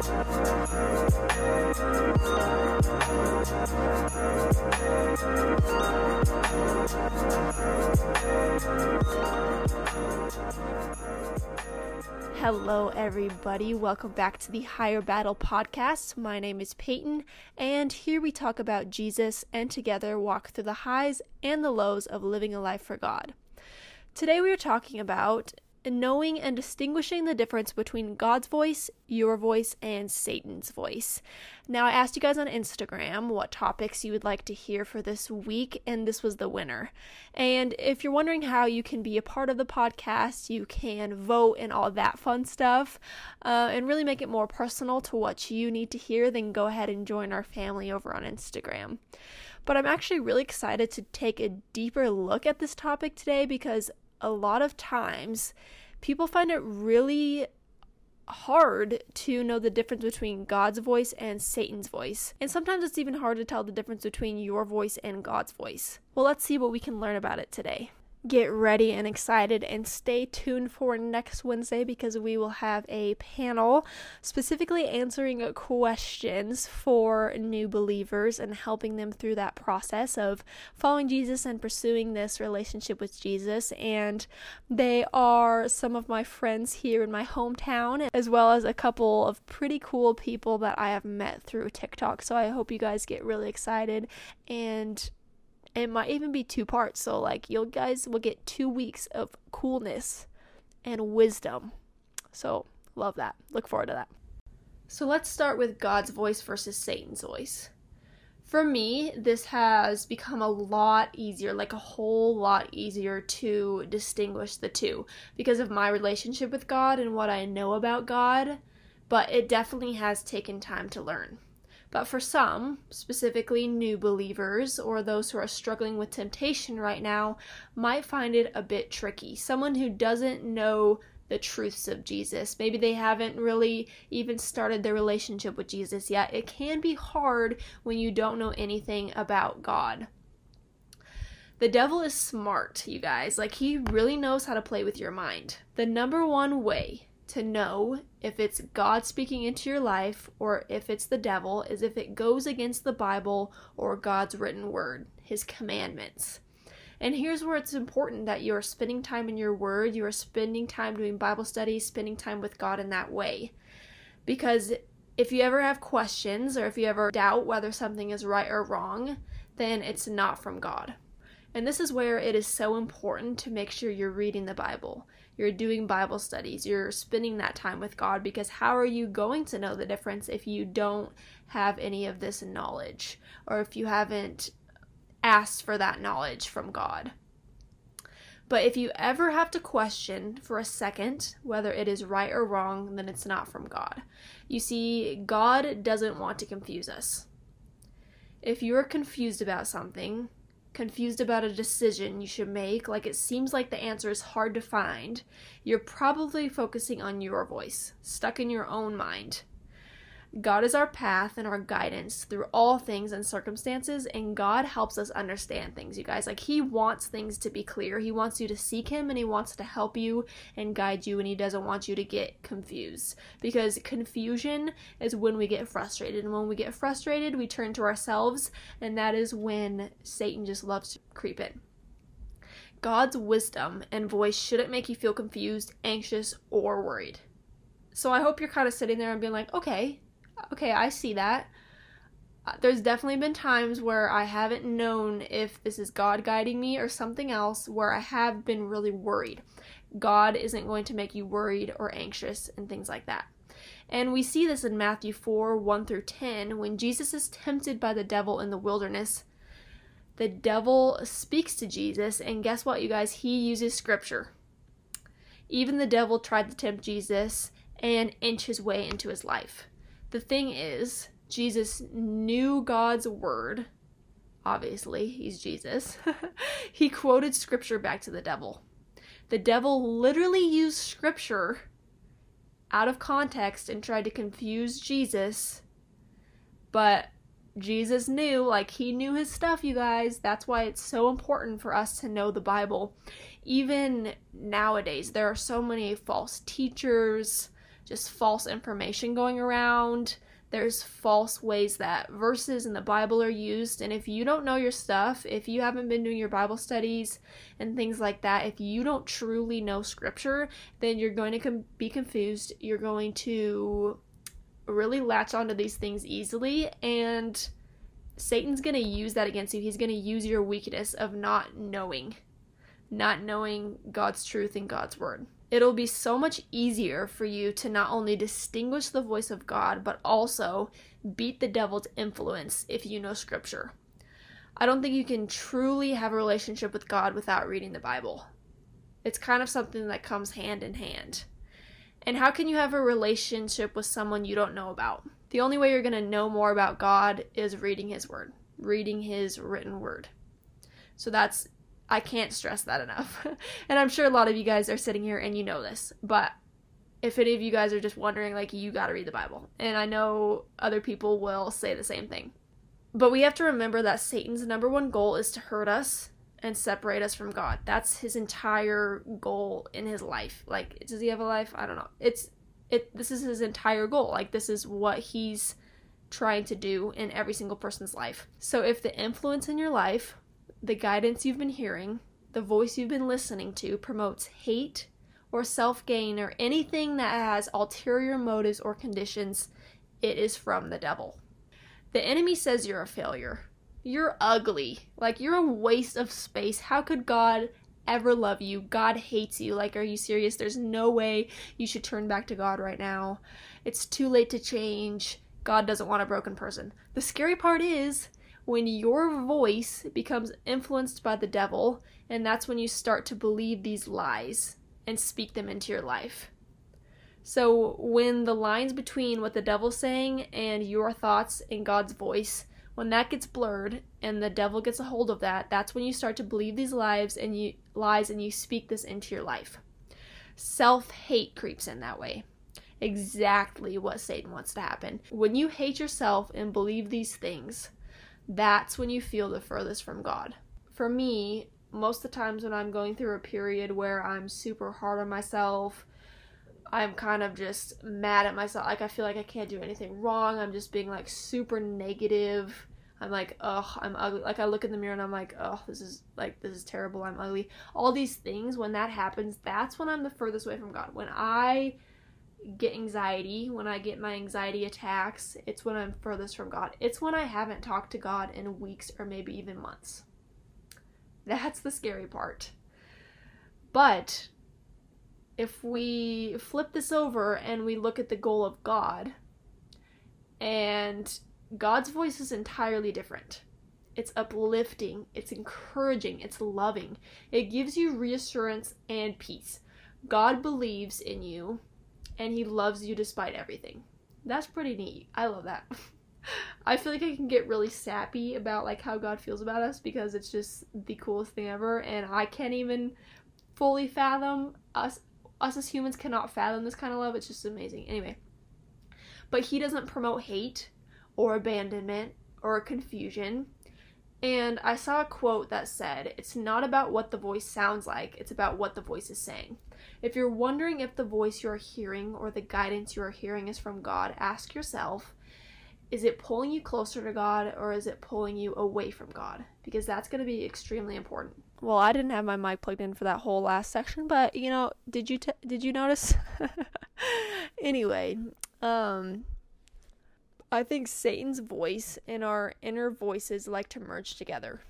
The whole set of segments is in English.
Hello, everybody. Welcome back to the Higher Battle podcast. My name is Peyton, and here we talk about Jesus and together walk through the highs and the lows of living a life for God. Today, we are talking about knowing and distinguishing the difference between God's voice, your voice, and Satan's voice. Now, I asked you guys on Instagram what topics you would like to hear for this week, and this was the winner. And if you're wondering how you can be a part of the podcast, you can vote and all that fun stuff, uh, and really make it more personal to what you need to hear, then go ahead and join our family over on Instagram. But I'm actually really excited to take a deeper look at this topic today because a lot of times people find it really hard to know the difference between God's voice and Satan's voice. And sometimes it's even hard to tell the difference between your voice and God's voice. Well, let's see what we can learn about it today get ready and excited and stay tuned for next Wednesday because we will have a panel specifically answering questions for new believers and helping them through that process of following Jesus and pursuing this relationship with Jesus. And they are some of my friends here in my hometown, as well as a couple of pretty cool people that I have met through TikTok. So I hope you guys get really excited and it might even be two parts. So, like, you guys will get two weeks of coolness and wisdom. So, love that. Look forward to that. So, let's start with God's voice versus Satan's voice. For me, this has become a lot easier, like a whole lot easier to distinguish the two because of my relationship with God and what I know about God, but it definitely has taken time to learn. But for some, specifically new believers or those who are struggling with temptation right now, might find it a bit tricky. Someone who doesn't know the truths of Jesus. Maybe they haven't really even started their relationship with Jesus yet. It can be hard when you don't know anything about God. The devil is smart, you guys. Like, he really knows how to play with your mind. The number one way to know if it's God speaking into your life or if it's the devil is if it goes against the Bible or God's written word, his commandments. And here's where it's important that you're spending time in your word, you are spending time doing Bible studies, spending time with God in that way. Because if you ever have questions or if you ever doubt whether something is right or wrong, then it's not from God. And this is where it is so important to make sure you're reading the Bible you're doing Bible studies, you're spending that time with God because how are you going to know the difference if you don't have any of this knowledge or if you haven't asked for that knowledge from God? But if you ever have to question for a second whether it is right or wrong, then it's not from God. You see, God doesn't want to confuse us. If you're confused about something, confused about a decision you should make, like it seems like the answer is hard to find, you're probably focusing on your voice, stuck in your own mind. God is our path and our guidance through all things and circumstances, and God helps us understand things, you guys. Like, He wants things to be clear. He wants you to seek Him and He wants to help you and guide you, and He doesn't want you to get confused. Because confusion is when we get frustrated, and when we get frustrated, we turn to ourselves, and that is when Satan just loves to creep in. God's wisdom and voice shouldn't make you feel confused, anxious, or worried. So I hope you're kind of sitting there and being like, okay, okay, I see that. Uh, there's definitely been times where I haven't known if this is God guiding me or something else where I have been really worried. God isn't going to make you worried or anxious and things like that. And we see this in Matthew 4 1 through 10 when Jesus is tempted by the devil in the wilderness. The devil speaks to Jesus, and guess what, you guys? He uses scripture. Even the devil tried to tempt Jesus and inch his way into his life. The thing is, Jesus knew God's word. Obviously, he's Jesus. he quoted scripture back to the devil. The devil literally used scripture out of context and tried to confuse Jesus. But Jesus knew, like, he knew his stuff, you guys. That's why it's so important for us to know the Bible. Even nowadays, there are so many false teachers, just false information going around. There's false ways that verses in the Bible are used. And if you don't know your stuff, if you haven't been doing your Bible studies and things like that, if you don't truly know scripture, then you're going to com- be confused. You're going to really latch onto these things easily. And Satan's going to use that against you. He's going to use your weakness of not knowing, not knowing God's truth and God's word it'll be so much easier for you to not only distinguish the voice of God, but also beat the devil's influence if you know scripture. I don't think you can truly have a relationship with God without reading the Bible. It's kind of something that comes hand in hand. And how can you have a relationship with someone you don't know about? The only way you're going to know more about God is reading His Word, reading His written Word. So that's I can't stress that enough. and I'm sure a lot of you guys are sitting here and you know this, but if any of you guys are just wondering, like, you gotta read the Bible. And I know other people will say the same thing. But we have to remember that Satan's number one goal is to hurt us and separate us from God. That's his entire goal in his life. Like, does he have a life? I don't know. It's it this is his entire goal. Like this is what he's trying to do in every single person's life. So if the influence in your life the guidance you've been hearing, the voice you've been listening to promotes hate or self gain or anything that has ulterior motives or conditions, it is from the devil. The enemy says you're a failure. You're ugly. Like, you're a waste of space. How could God ever love you? God hates you. Like, are you serious? There's no way you should turn back to God right now. It's too late to change. God doesn't want a broken person. The scary part is, when your voice becomes influenced by the devil, and that's when you start to believe these lies and speak them into your life. So, when the lines between what the devil's saying and your thoughts and God's voice, when that gets blurred and the devil gets a hold of that, that's when you start to believe these lies and you lies and you speak this into your life. Self-hate creeps in that way. Exactly what Satan wants to happen. When you hate yourself and believe these things, that's when you feel the furthest from God. For me, most of the times when I'm going through a period where I'm super hard on myself, I'm kind of just mad at myself. Like, I feel like I can't do anything wrong. I'm just being like super negative. I'm like, ugh, I'm ugly. Like, I look in the mirror and I'm like, ugh, this is like, this is terrible. I'm ugly. All these things, when that happens, that's when I'm the furthest away from God. When I get anxiety, when I get my anxiety attacks, it's when I'm furthest from God. It's when I haven't talked to God in weeks or maybe even months. That's the scary part. But if we flip this over and we look at the goal of God, and God's voice is entirely different. It's uplifting, it's encouraging, it's loving. It gives you reassurance and peace. God believes in you and he loves you despite everything. That's pretty neat. I love that. I feel like I can get really sappy about like how God feels about us because it's just the coolest thing ever and I can't even fully fathom us us as humans cannot fathom this kind of love. It's just amazing. Anyway. But he doesn't promote hate or abandonment or confusion. And I saw a quote that said, It's not about what the voice sounds like, it's about what the voice is saying. If you're wondering if the voice you're hearing or the guidance you're hearing is from God, ask yourself is it pulling you closer to God or is it pulling you away from God? Because that's going to be extremely important. Well, I didn't have my mic plugged in for that whole last section, but you know, did you t- did you notice? anyway, um I think Satan's voice and our inner voices like to merge together.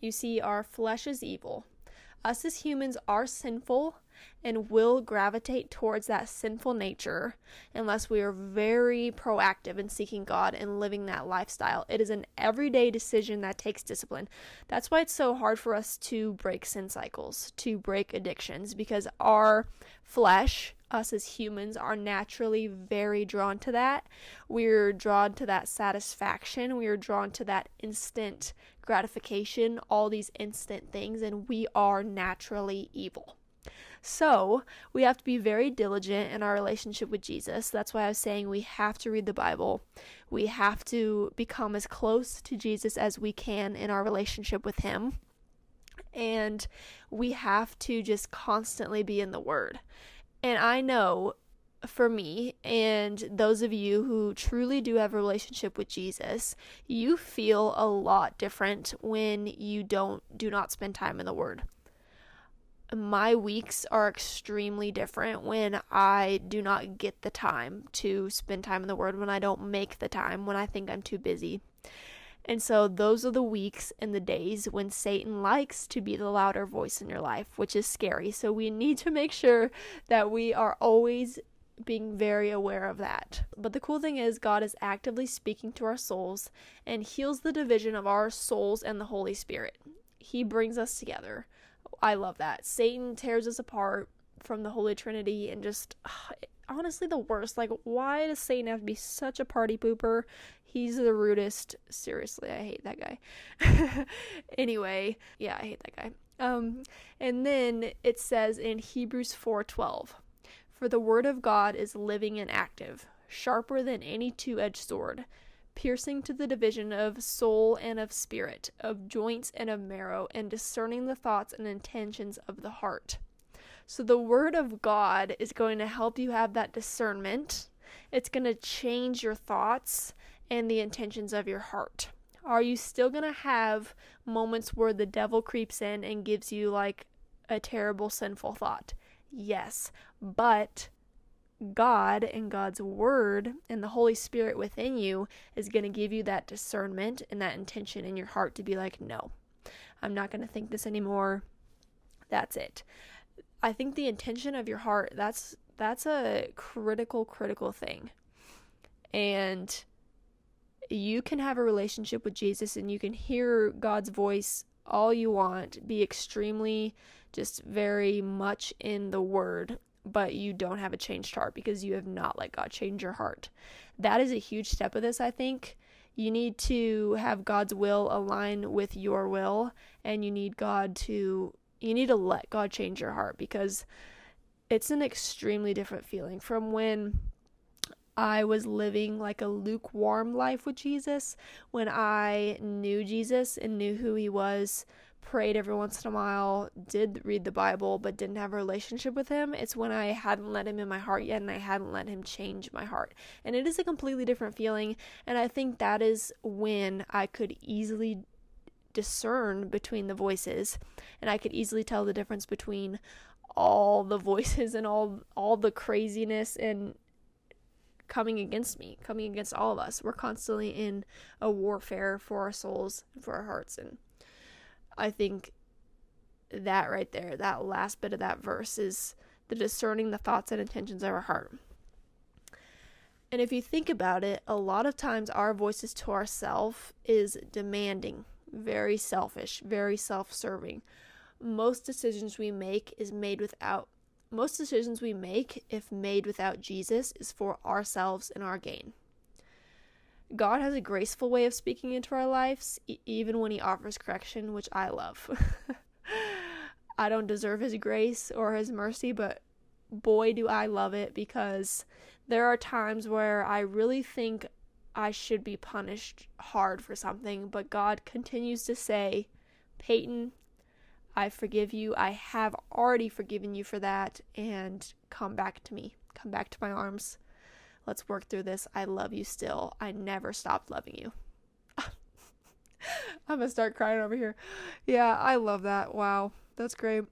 You see, our flesh is evil, us as humans are sinful and will gravitate towards that sinful nature unless we are very proactive in seeking God and living that lifestyle. It is an everyday decision that takes discipline. That's why it's so hard for us to break sin cycles, to break addictions, because our flesh us as humans are naturally very drawn to that. We're drawn to that satisfaction. We are drawn to that instant gratification, all these instant things, and we are naturally evil. So, we have to be very diligent in our relationship with Jesus. That's why I was saying we have to read the Bible. We have to become as close to Jesus as we can in our relationship with Him. And we have to just constantly be in the Word. And I know for me and those of you who truly do have a relationship with Jesus, you feel a lot different when you don't do not spend time in the word. My weeks are extremely different when I do not get the time to spend time in the word, when I don't make the time, when I think I'm too busy. And so those are the weeks and the days when Satan likes to be the louder voice in your life, which is scary. So we need to make sure that we are always being very aware of that. But the cool thing is, God is actively speaking to our souls and heals the division of our souls and the Holy Spirit. He brings us together. I love that. Satan tears us apart from the Holy Trinity and just honestly the worst. Like, why does Satan have to be such a party pooper? He's the rudest. Seriously, I hate that guy. anyway, yeah, I hate that guy. Um, and then it says in Hebrews 4:12, "For the word of God is living and active, sharper than any two-edged sword." piercing to the division of soul and of spirit, of joints and of marrow, and discerning the thoughts and intentions of the heart. So, the Word of God is going to help you have that discernment. It's going to change your thoughts and the intentions of your heart. Are you still going to have moments where the devil creeps in and gives you like a terrible sinful thought? Yes, but God and God's Word and the Holy Spirit within you is going to give you that discernment and that intention in your heart to be like, no, I'm not going to think this anymore. That's it. I think the intention of your heart, that's that's a critical critical thing. And you can have a relationship with Jesus and you can hear God's voice all you want, be extremely just very much in the word but you don't have a changed heart because you have not let God change your heart. That is a huge step of this, I think. You need to have God's will align with your will, and you need God to, you need to let God change your heart because it's an extremely different feeling from when I was living like a lukewarm life with Jesus, when I knew Jesus and knew who he was prayed every once in a while, did read the Bible, but didn't have a relationship with Him, it's when I hadn't let Him in my heart yet and I hadn't let Him change my heart. And it is a completely different feeling. And I think that is when I could easily discern between the voices and I could easily tell the difference between all the voices and all all the craziness and coming against me, coming against all of us. We're constantly in a warfare for our souls, and for our hearts and I think that right there, that last bit of that verse is the discerning the thoughts and intentions of our heart. And if you think about it, a lot of times our voices to ourselves is demanding, very selfish, very self-serving. Most decisions we make is made without most decisions we make if made without Jesus is for ourselves and our gain. God has a graceful way of speaking into our lives, e- even when He offers correction, which I love. I don't deserve His grace or His mercy, but boy, do I love it because there are times where I really think I should be punished hard for something, but God continues to say, Peyton, I forgive you. I have already forgiven you for that, and come back to me. Come back to my arms. Let's work through this. I love you still. I never stopped loving you. I'm gonna start crying over here. Yeah, I love that. Wow, that's great.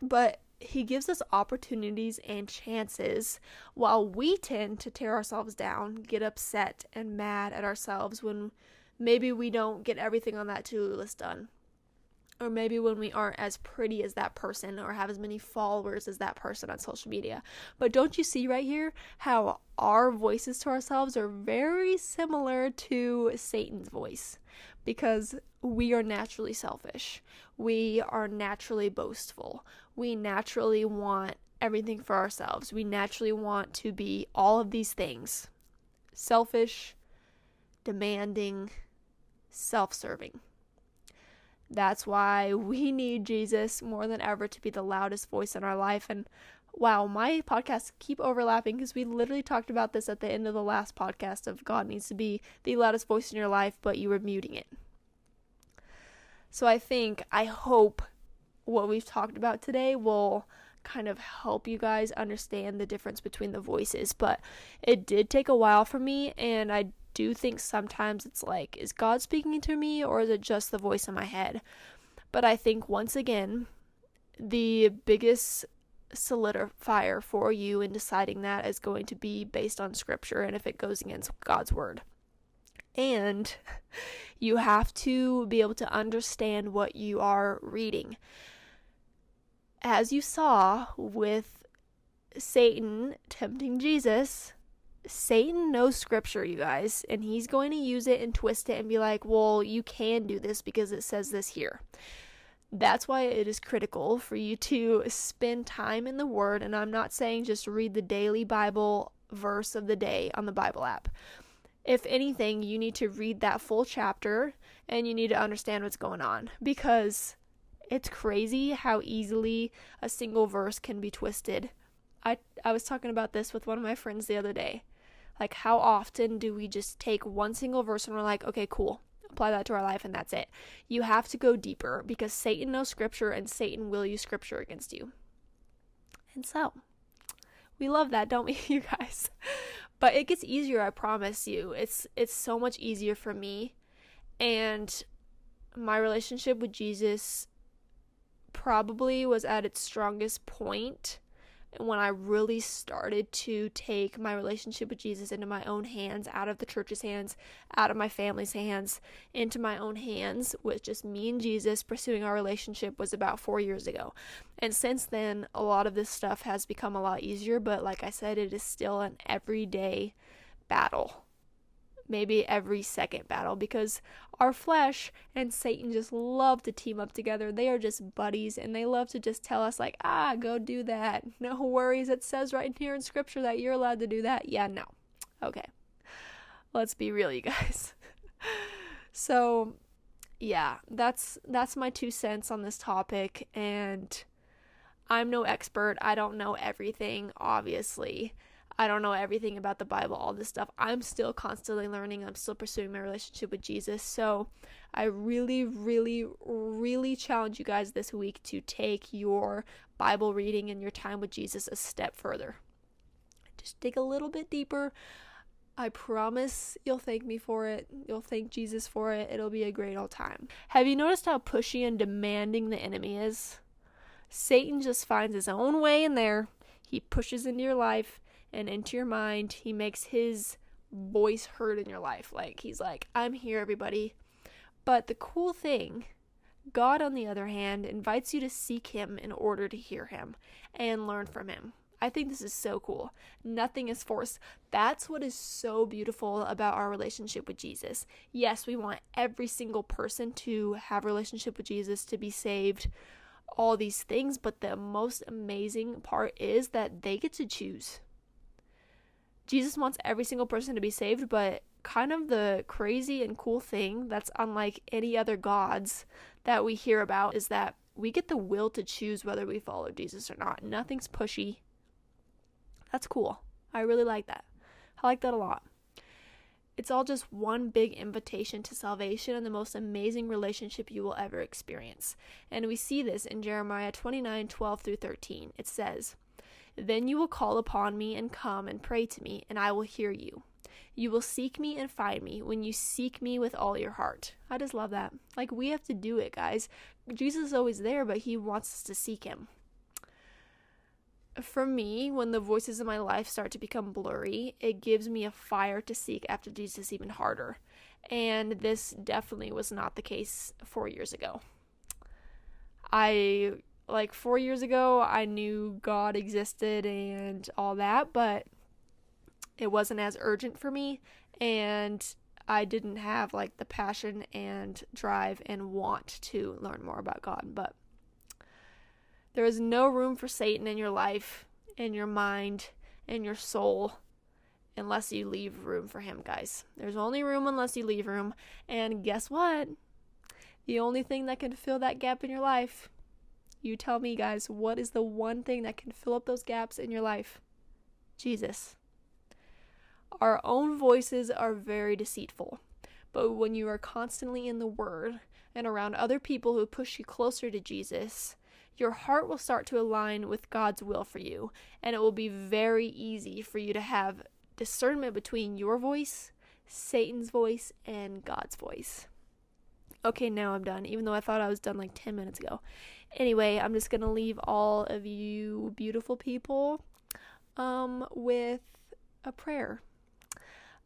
But he gives us opportunities and chances while we tend to tear ourselves down, get upset and mad at ourselves when maybe we don't get everything on that to do list done or maybe when we aren't as pretty as that person or have as many followers as that person on social media. But don't you see right here how our voices to ourselves are very similar to Satan's voice? Because we are naturally selfish. We are naturally boastful. We naturally want everything for ourselves. We naturally want to be all of these things selfish, demanding, self serving. That's why we need Jesus more than ever to be the loudest voice in our life. And wow, my podcasts keep overlapping because we literally talked about this at the end of the last podcast of God needs to be the loudest voice in your life, but you were muting it. So I think, I hope what we've talked about today will kind of help you guys understand the difference between the voices. But it did take a while for me, and I do think sometimes it's like, is God speaking to me or is it just the voice in my head? But I think once again, the biggest solidifier for you in deciding that is going to be based on scripture and if it goes against God's word. And you have to be able to understand what you are reading. As you saw with Satan tempting Jesus, Satan knows scripture, you guys, and he's going to use it and twist it and be like, well, you can do this because it says this here. That's why it is critical for you to spend time in the Word. And I'm not saying just read the daily Bible verse of the day on the Bible app. If anything, you need to read that full chapter and you need to understand what's going on because it's crazy how easily a single verse can be twisted. I, I was talking about this with one of my friends the other day. Like, how often do we just take one single verse and we're like, okay, cool, apply that to our life and that's it. You have to go deeper because Satan knows scripture and Satan will use scripture against you. And so, we love that, don't we, you guys? But it gets easier, I promise you. It's it's so much easier for me and my relationship with Jesus probably was at its strongest point when I really started to take my relationship with Jesus into my own hands, out of the church's hands, out of my family's hands, into my own hands, with just me and Jesus pursuing our relationship was about four years ago. And since then, a lot of this stuff has become a lot easier, but like I said, it is still an everyday battle maybe every second battle because our flesh and Satan just love to team up together. They are just buddies and they love to just tell us, like, ah, go do that. No worries. It says right here in scripture that you're allowed to do that. Yeah, no. Okay. Let's be real, you guys. so, yeah, that's that's my two cents on this topic and I'm no expert. I don't know everything, obviously. I don't know everything about the Bible, all this stuff. I'm still constantly learning. I'm still pursuing my relationship with Jesus. So I really, really, really challenge you guys this week to take your Bible reading and your time with Jesus a step further. Just dig a little bit deeper. I promise you'll thank me for it. You'll thank Jesus for it. It'll be a great old time. Have you noticed how pushy and demanding the enemy is? Satan just finds his own way in there. He pushes into your life and into your mind. He makes his voice heard in your life. Like, he's like, I'm here, everybody. But the cool thing, God, on the other hand, invites you to seek him in order to hear him and learn from him. I think this is so cool. Nothing is forced. That's what is so beautiful about our relationship with Jesus. Yes, we want every single person to have a relationship with Jesus, to be saved, all these things, but the most amazing part is that they get to choose. Jesus wants every single person to be saved, but kind of the crazy and cool thing that's unlike any other gods that we hear about is that we get the will to choose whether we follow Jesus or not. Nothing's pushy. That's cool. I really like that. I like that a lot. It's all just one big invitation to salvation and the most amazing relationship you will ever experience. And we see this in Jeremiah 29 12 through 13. It says, then you will call upon me and come and pray to me, and I will hear you. You will seek me and find me when you seek me with all your heart. I just love that. Like, we have to do it, guys. Jesus is always there, but he wants us to seek him. For me, when the voices in my life start to become blurry, it gives me a fire to seek after Jesus even harder. And this definitely was not the case four years ago. I like four years ago, I knew God existed and all that, but it wasn't as urgent for me, and I didn't have like the passion and drive and want to learn more about God. But there is no room for Satan in your life, in your mind, in your soul, unless you leave room for him, guys. There's only room unless you leave room. And guess what? The only thing that can fill that gap in your life you tell me, guys, what is the one thing that can fill up those gaps in your life? Jesus. Our own voices are very deceitful, but when you are constantly in the Word and around other people who push you closer to Jesus, your heart will start to align with God's will for you, and it will be very easy for you to have discernment between your voice, Satan's voice, and God's voice. Okay, now I'm done, even though I thought I was done like 10 minutes ago. Anyway, I'm just to leave all of you beautiful people um, with a prayer.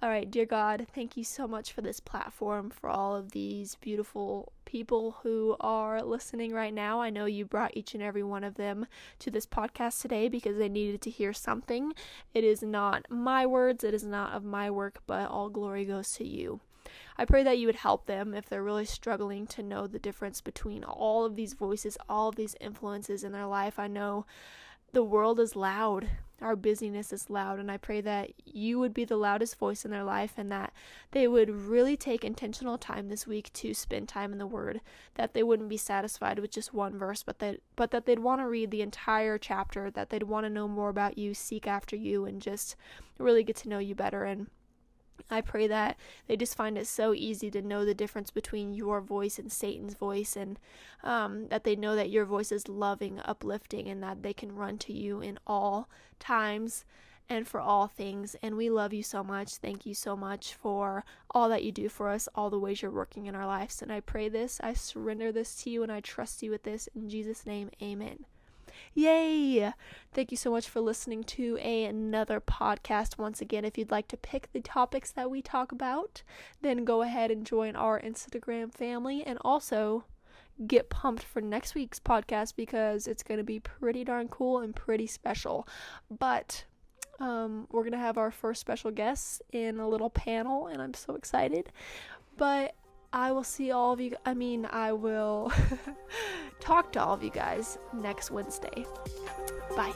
All right, dear God, thank you so much for this platform, for all of these beautiful people who are listening right now. I know you brought each and every one of them to this podcast today because they needed to hear something. It is not my words, it is not of my work, but all glory goes to you. I pray that you would help them if they're really struggling to know the difference between all of these voices, all of these influences in their life. I know the world is loud our busyness is loud and i pray that you would be the loudest voice in their life and that they would really take intentional time this week to spend time in the word that they wouldn't be satisfied with just one verse but that but that they'd want to read the entire chapter that they'd want to know more about you seek after you and just really get to know you better and I pray that they just find it so easy to know the difference between your voice and Satan's voice, and um, that they know that your voice is loving, uplifting, and that they can run to you in all times and for all things. And we love you so much. Thank you so much for all that you do for us, all the ways you're working in our lives. And I pray this, I surrender this to you, and I trust you with this. In Jesus' name, amen. Yay! Thank you so much for listening to another podcast. Once again, if you'd like to pick the topics that we talk about, then go ahead and join our Instagram family and also get pumped for next week's podcast because it's going to be pretty darn cool and pretty special. But um, we're going to have our first special guest in a little panel, and I'm so excited. But I will see all of you. I mean, I will talk to all of you guys next Wednesday. Bye.